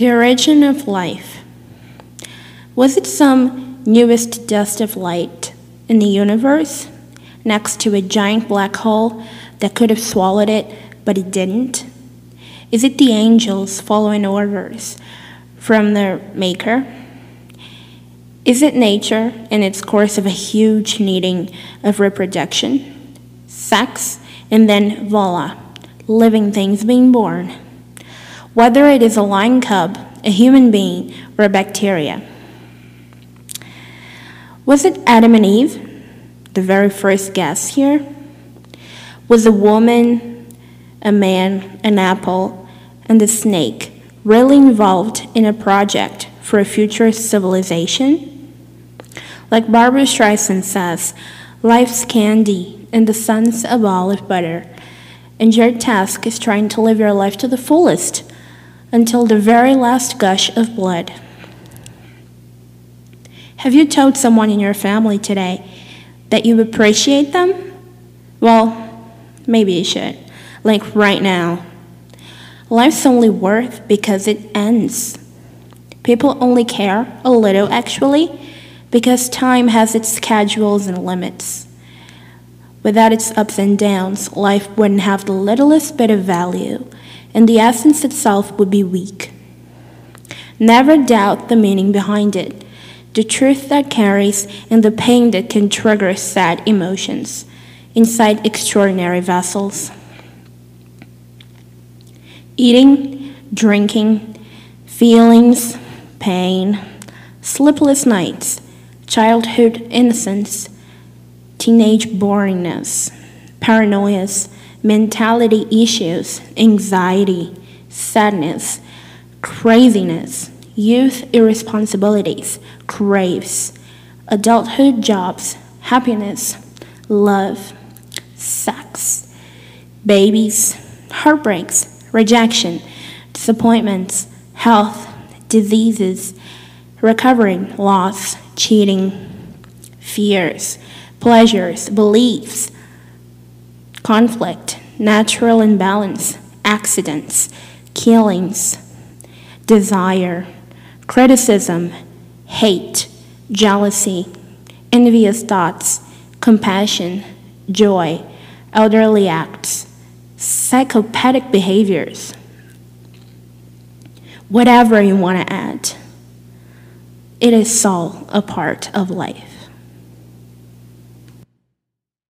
The origin of life. Was it some newest dust of light in the universe next to a giant black hole that could have swallowed it, but it didn't? Is it the angels following orders from their maker? Is it nature in its course of a huge needing of reproduction, sex, and then voila, living things being born? Whether it is a lion cub, a human being, or a bacteria. Was it Adam and Eve, the very first guess here? Was a woman, a man, an apple, and a snake really involved in a project for a future civilization? Like Barbra Streisand says, life's candy and the sun's a ball of butter, and your task is trying to live your life to the fullest until the very last gush of blood. Have you told someone in your family today that you appreciate them? Well, maybe you should, like right now. Life's only worth because it ends. People only care a little, actually, because time has its schedules and limits. Without its ups and downs, life wouldn't have the littlest bit of value, and the essence itself would be weak. Never doubt the meaning behind it, the truth that carries, and the pain that can trigger sad emotions inside extraordinary vessels. Eating, drinking, feelings, pain, sleepless nights, childhood innocence, teenage boringness, paranoias, mentality issues, anxiety, sadness, craziness, youth irresponsibilities, craves, adulthood jobs, happiness, love, sex, babies, heartbreaks, rejection, disappointments, health, diseases, recovering, loss, cheating, fears, pleasures, beliefs, conflict, natural imbalance, accidents, killings, desire, criticism, hate, jealousy, envious thoughts, compassion, joy, elderly acts, psychopathic behaviors, whatever you want to add. It is all a part of life.